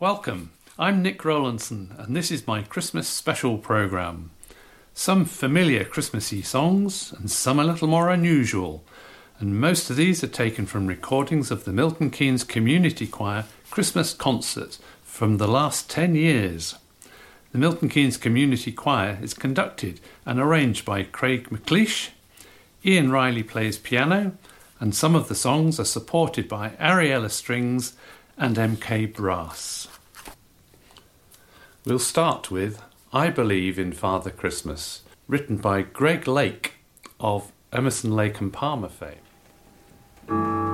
Welcome. I'm Nick Rowlandson, and this is my Christmas special programme. Some familiar Christmassy songs, and some a little more unusual. And most of these are taken from recordings of the Milton Keynes Community Choir Christmas concerts from the last 10 years. The Milton Keynes Community Choir is conducted and arranged by Craig McLeish. Ian Riley plays piano, and some of the songs are supported by Ariella Strings and MK Brass. We'll start with I Believe in Father Christmas, written by Greg Lake of Emerson Lake and Palmer fame.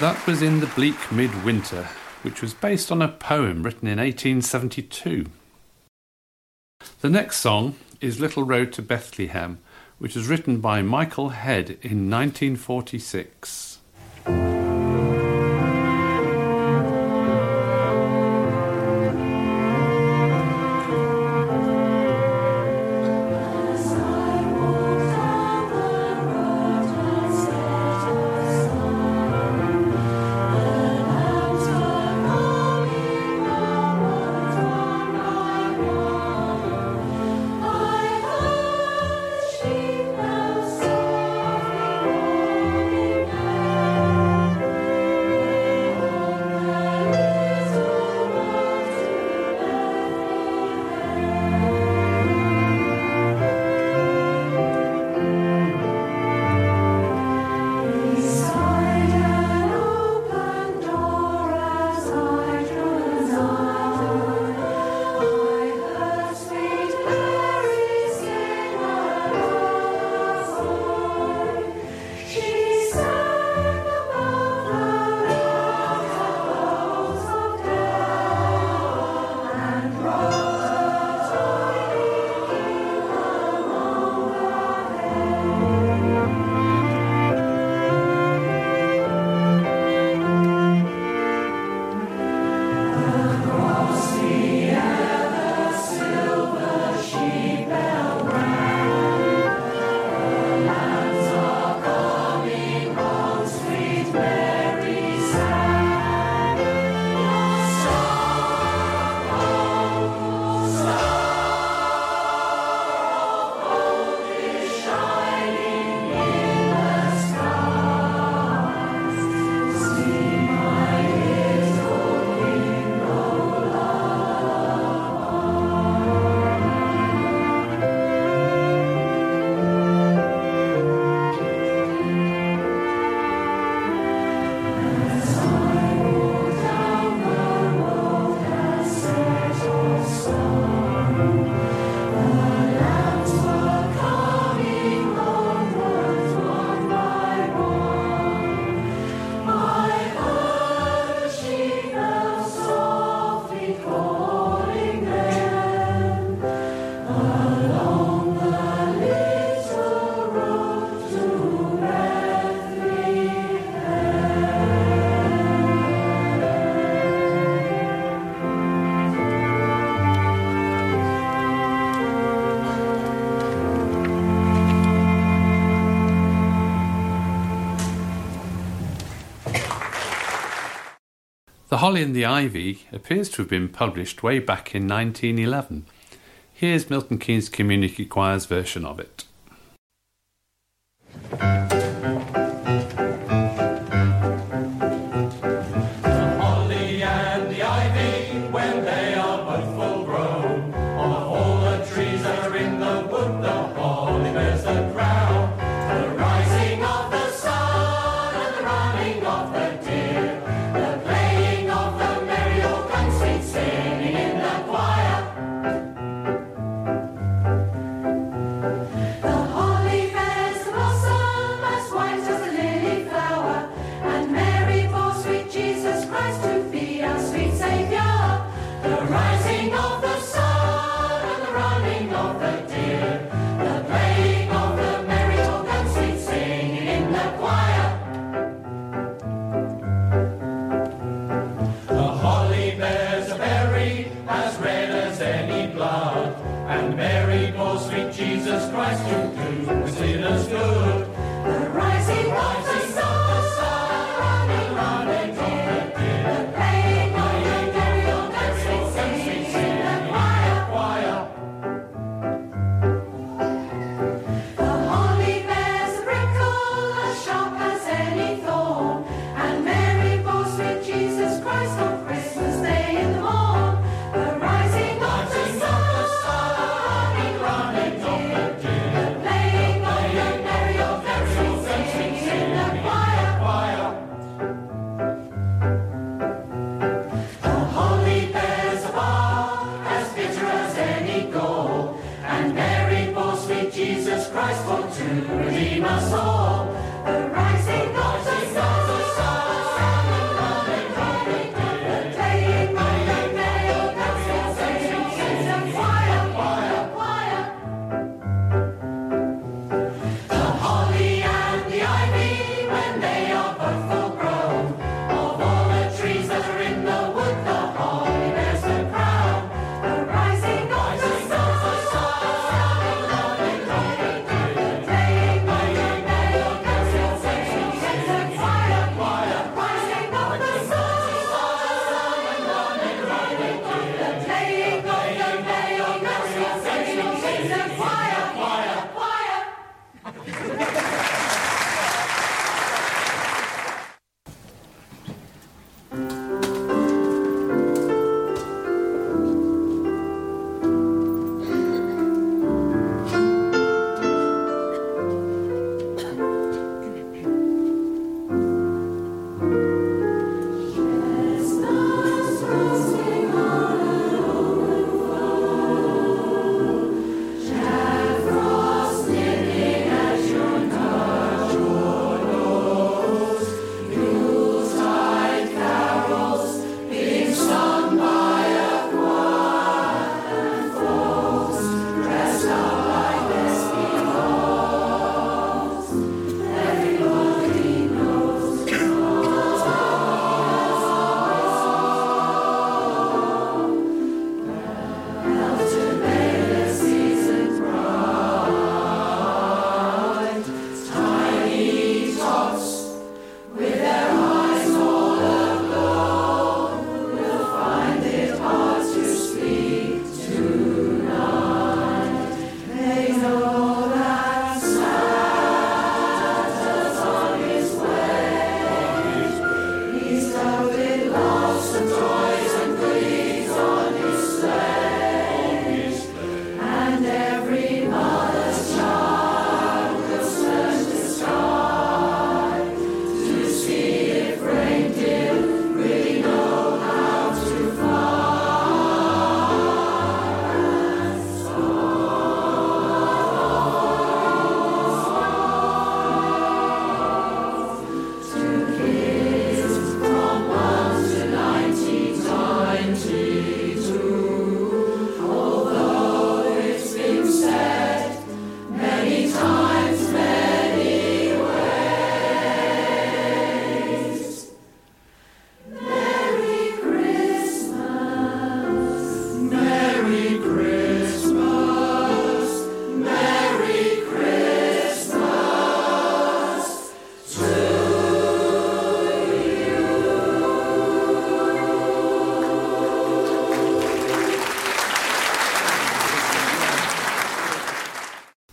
That was in the bleak midwinter, which was based on a poem written in 1872. The next song is Little Road to Bethlehem, which was written by Michael Head in 1946. Holly and the Ivy appears to have been published way back in 1911. Here's Milton Keynes Community Choir's version of it.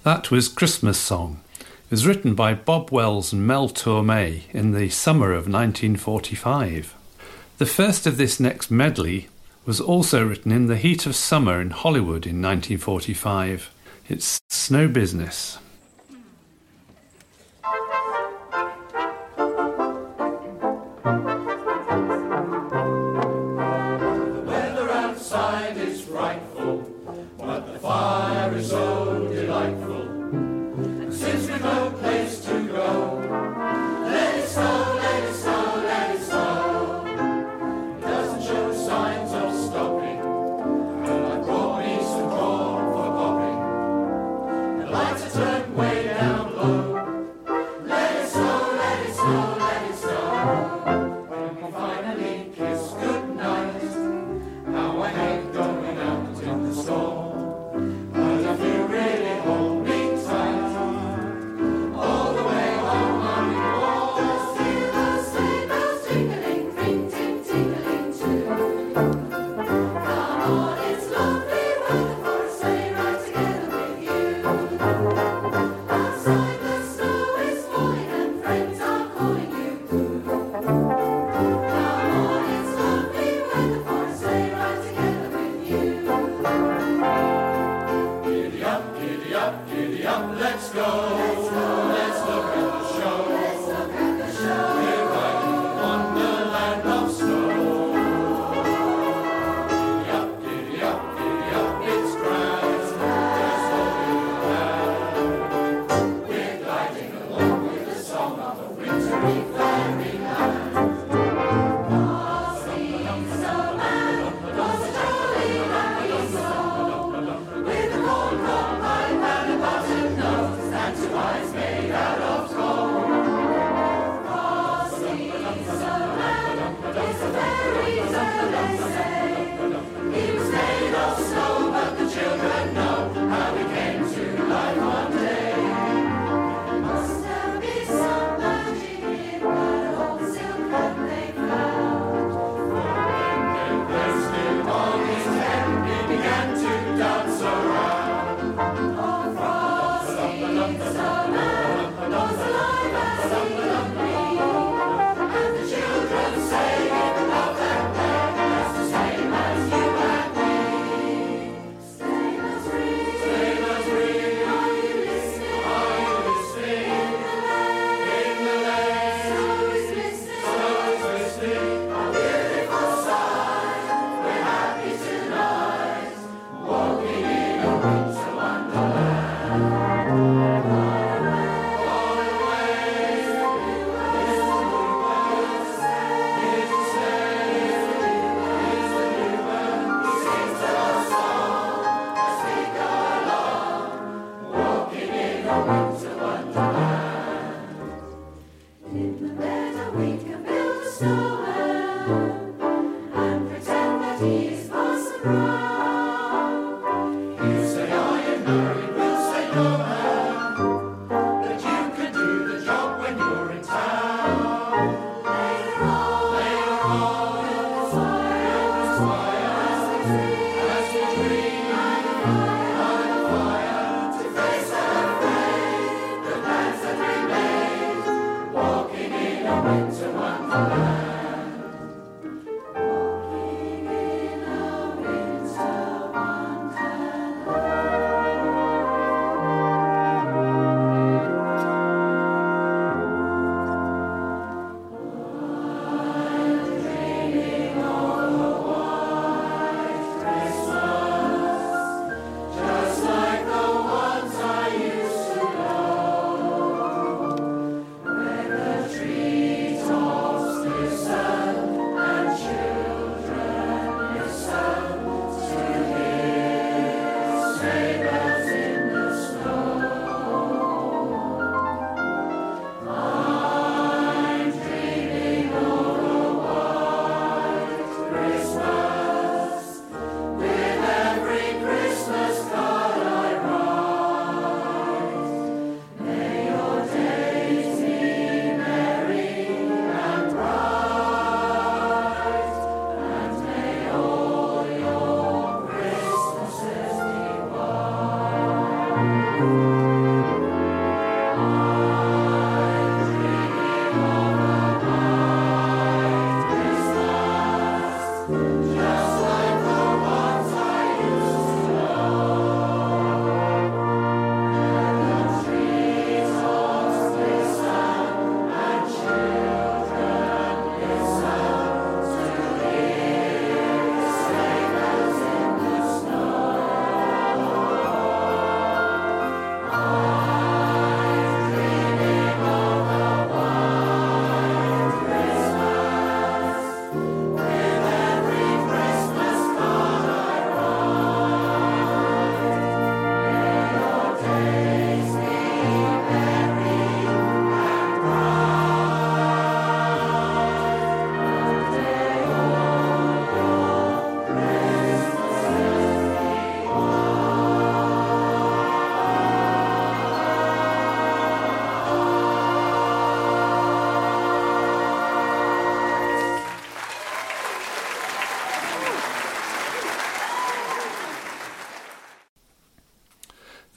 That was Christmas Song. It was written by Bob Wells and Mel Torme in the summer of 1945. The first of this next medley was also written in the heat of summer in Hollywood in 1945. It's Snow Business.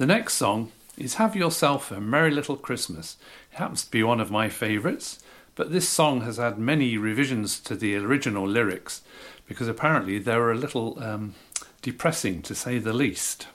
The next song is Have Yourself a Merry Little Christmas. It happens to be one of my favourites, but this song has had many revisions to the original lyrics because apparently they were a little um, depressing to say the least.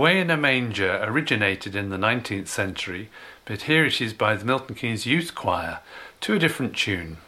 Away in a Manger originated in the 19th century, but here it is by the Milton Keynes Youth Choir to a different tune.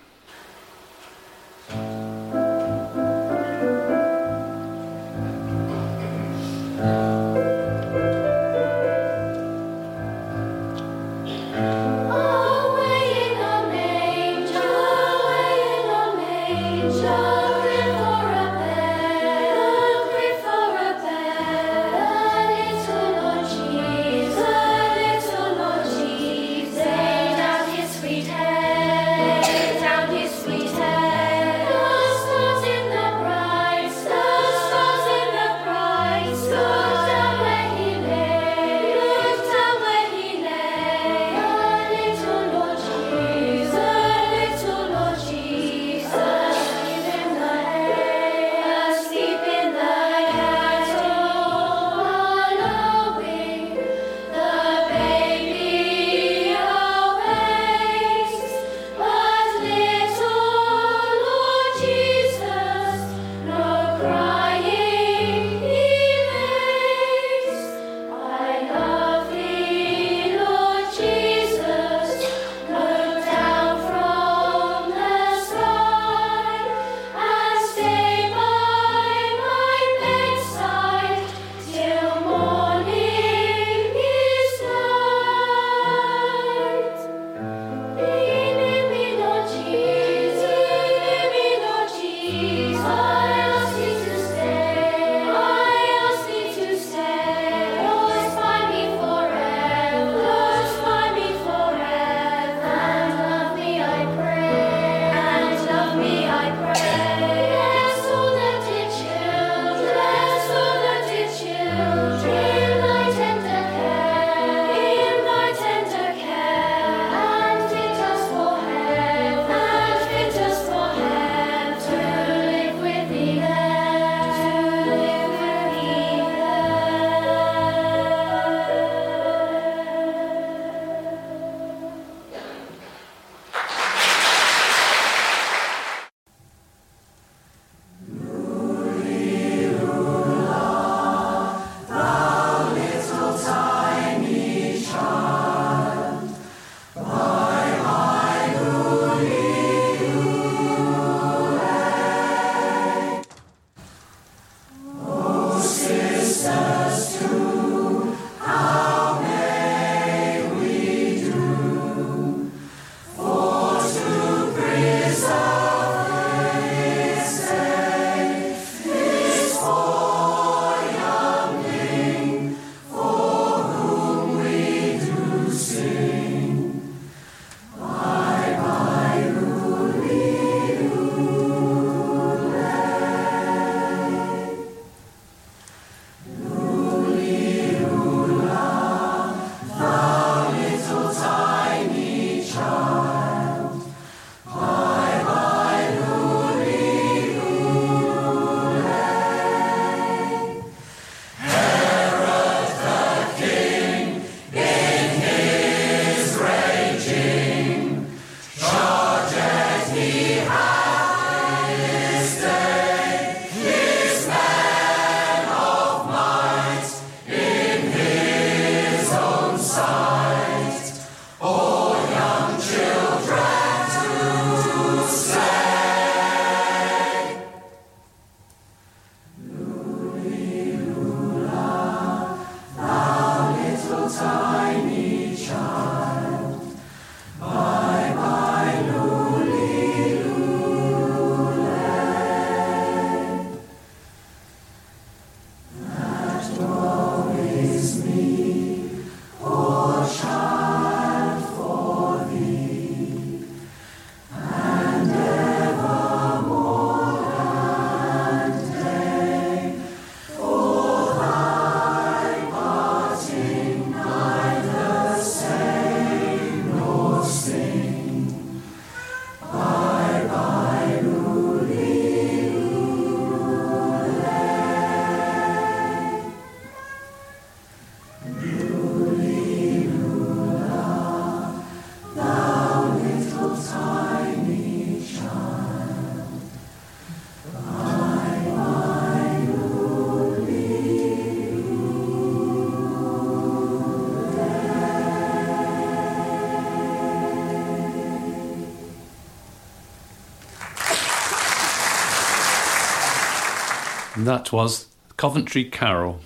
And that was Coventry Carol.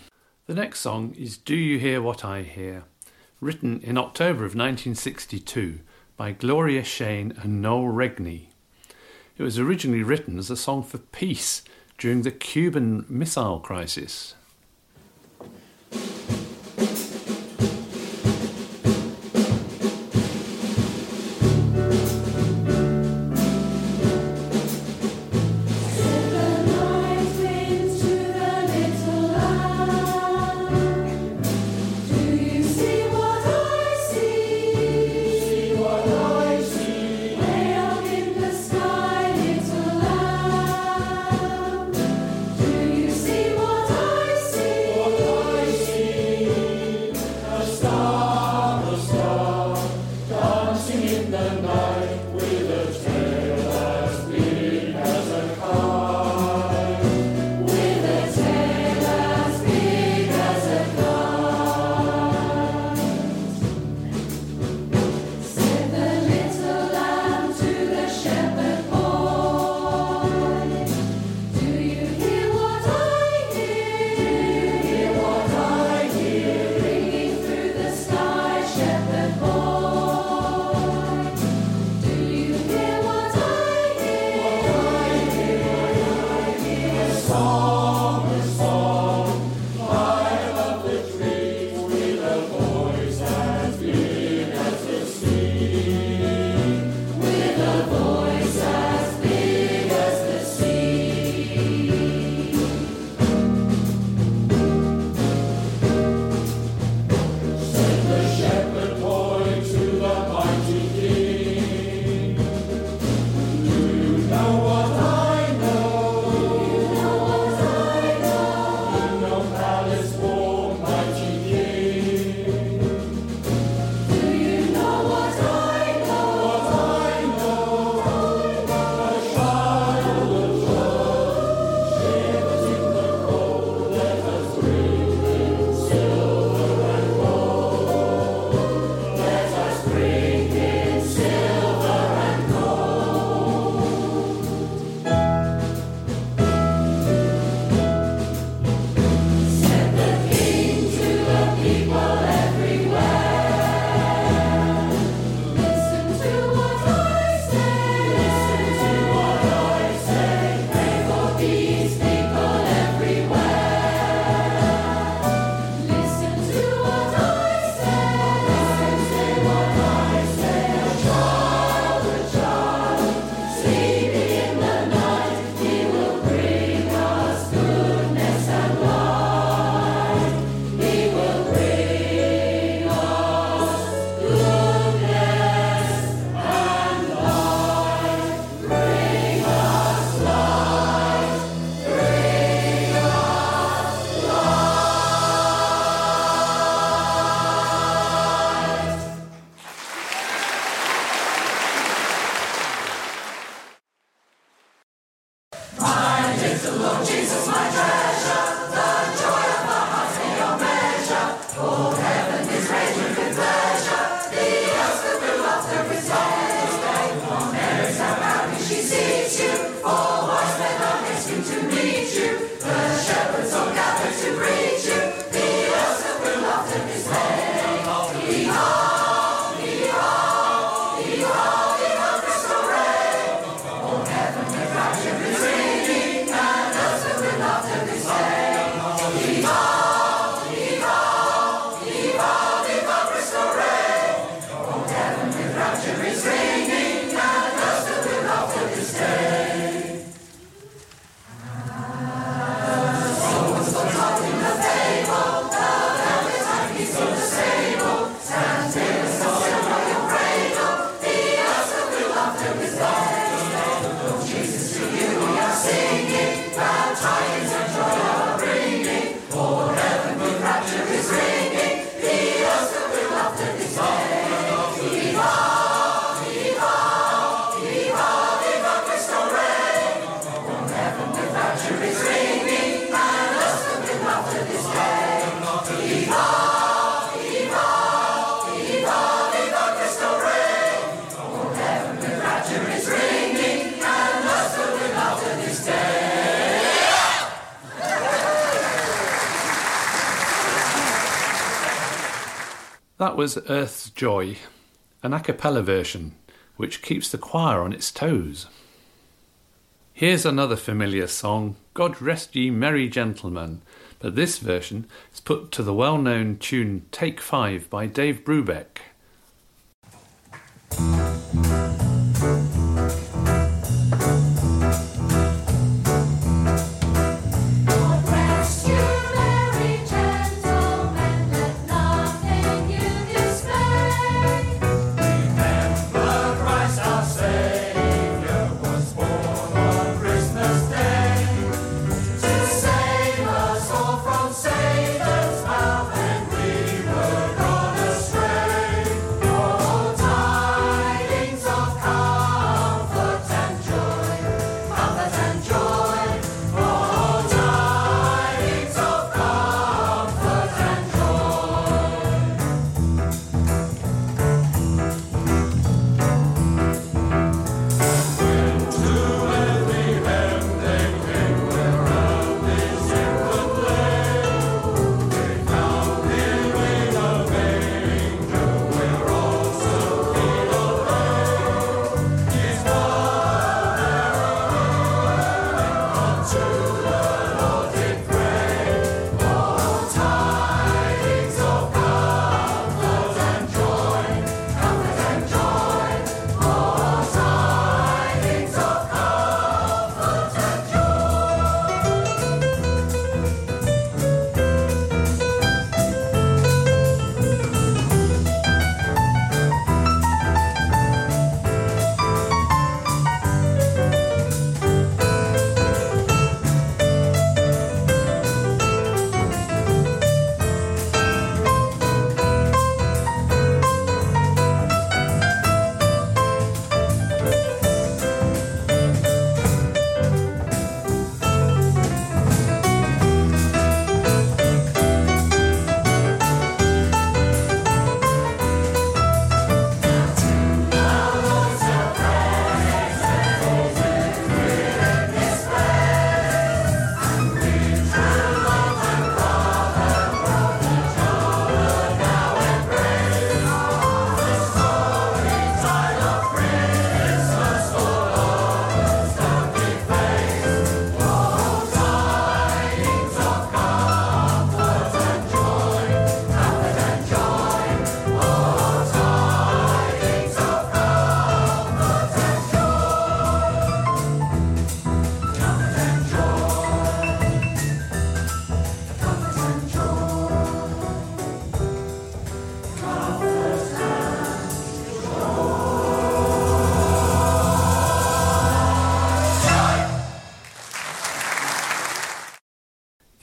The next song is Do You Hear What I Hear, written in October of 1962 by Gloria Shayne and Noel Regney. It was originally written as a song for peace during the Cuban Missile Crisis. Was Earth's Joy, an a cappella version which keeps the choir on its toes. Here's another familiar song, God Rest Ye Merry Gentlemen, but this version is put to the well known tune Take Five by Dave Brubeck.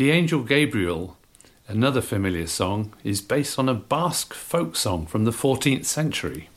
The Angel Gabriel, another familiar song, is based on a Basque folk song from the 14th century.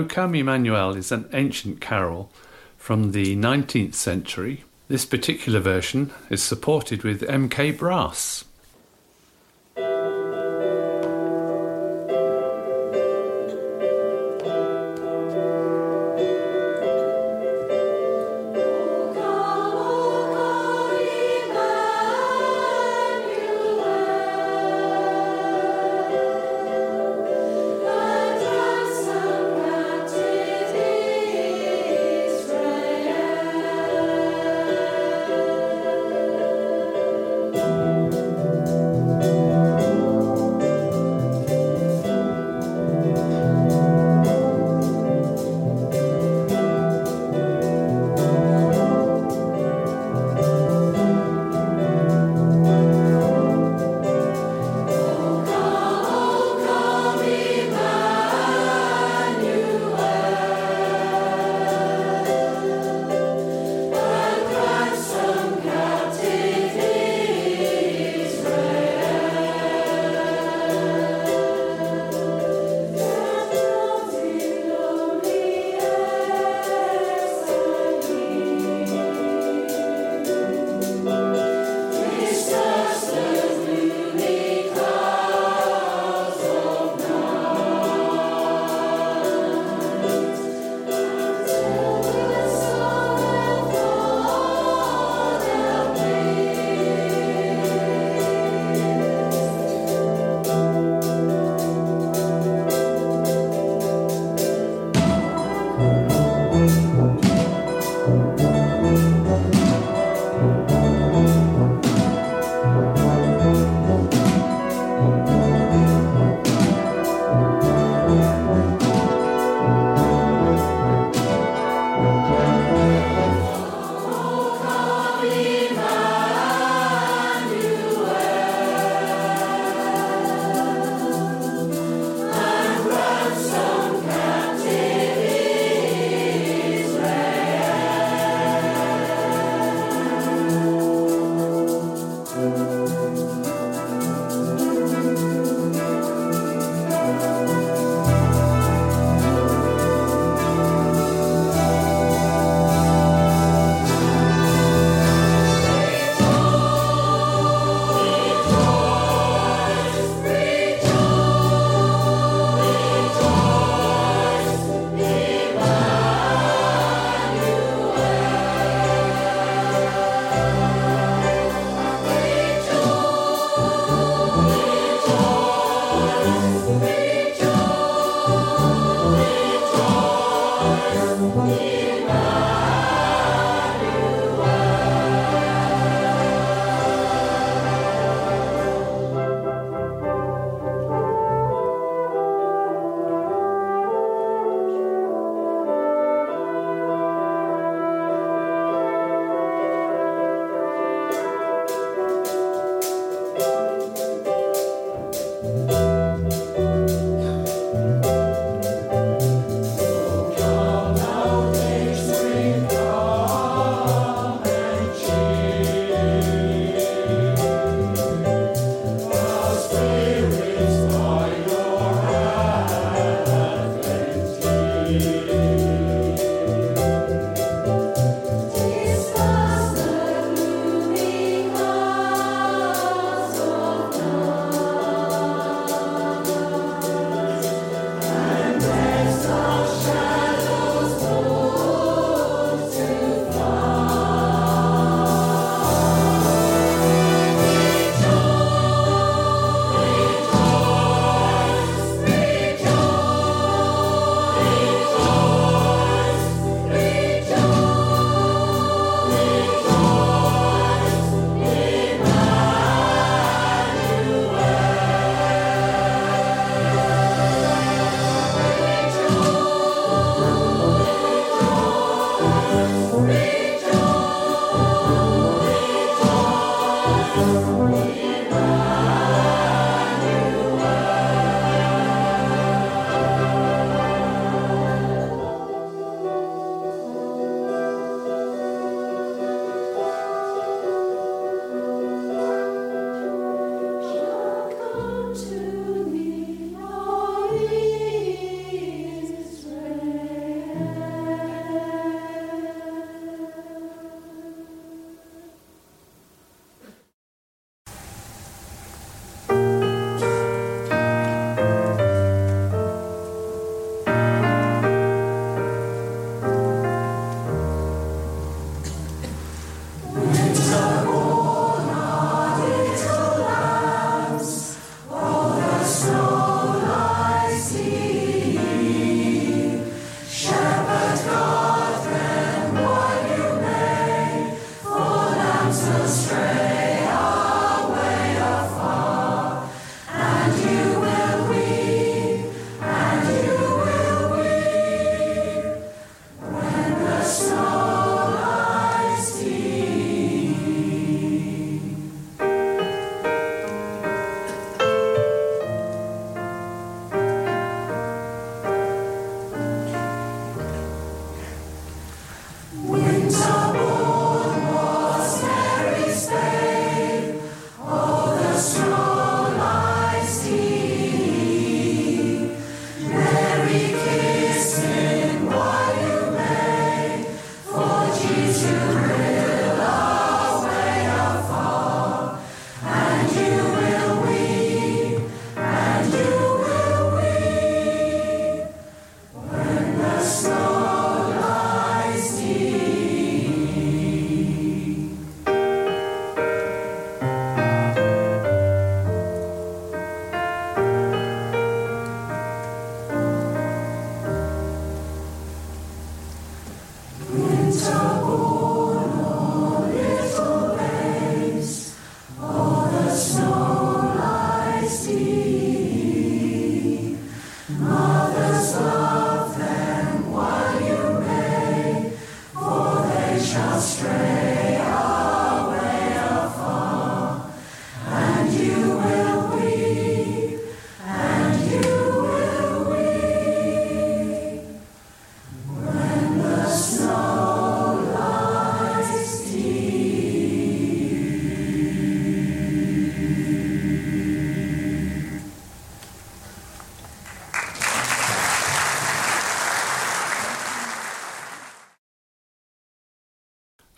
O Come Emmanuel is an ancient carol from the 19th century. This particular version is supported with MK Brass.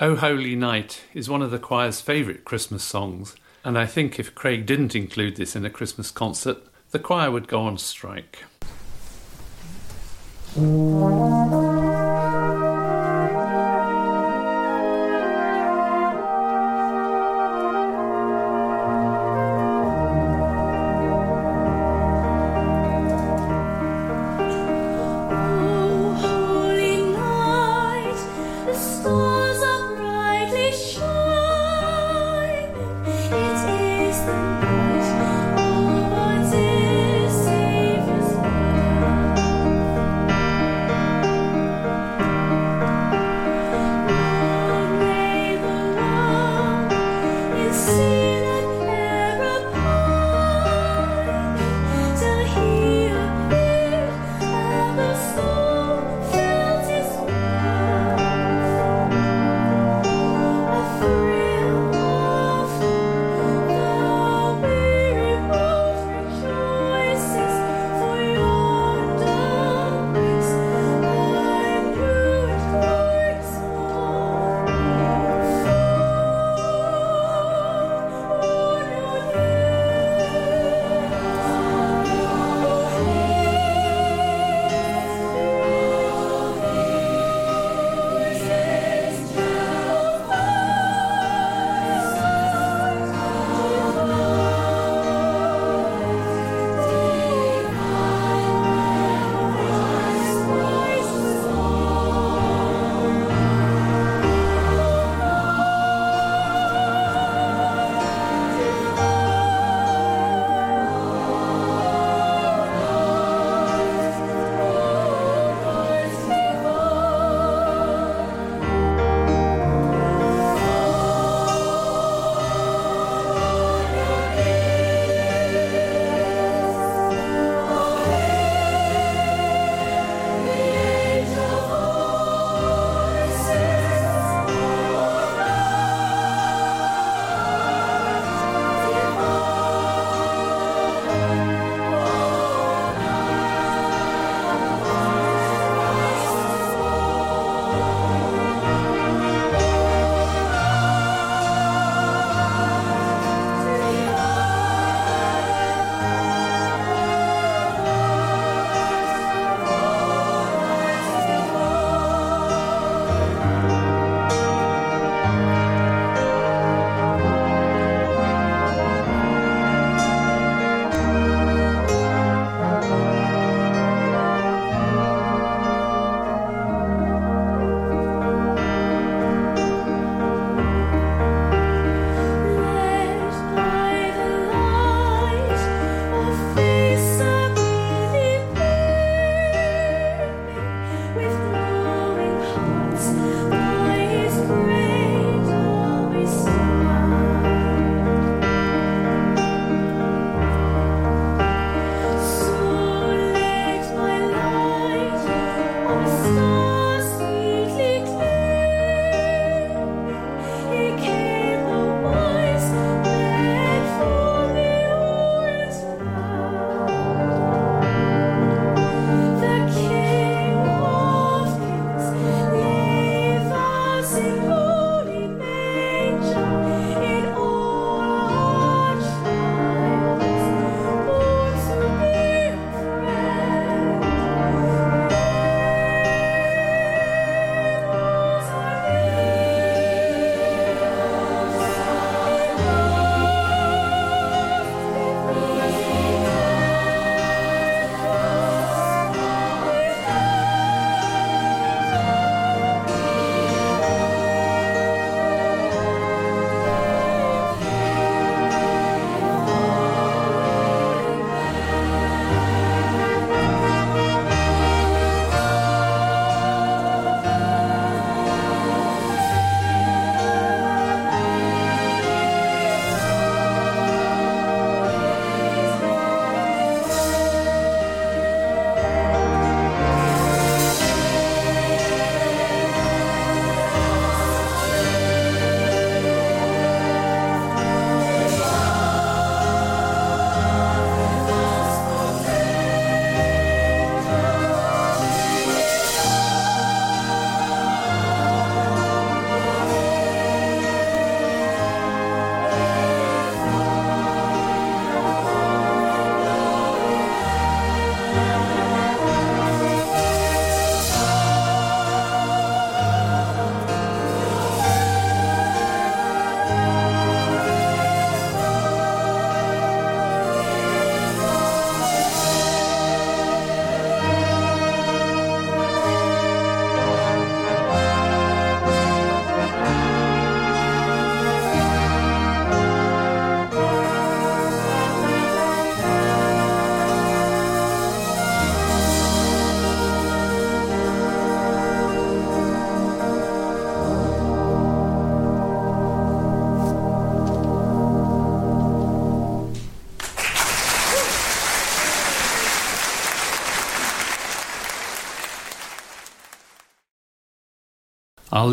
O Holy Night is one of the choir's favourite Christmas songs, and I think if Craig didn't include this in a Christmas concert, the choir would go on strike.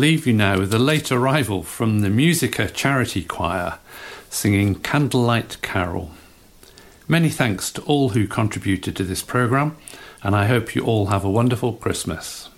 Leave you now with a late arrival from the Musica Charity Choir singing Candlelight Carol. Many thanks to all who contributed to this programme, and I hope you all have a wonderful Christmas.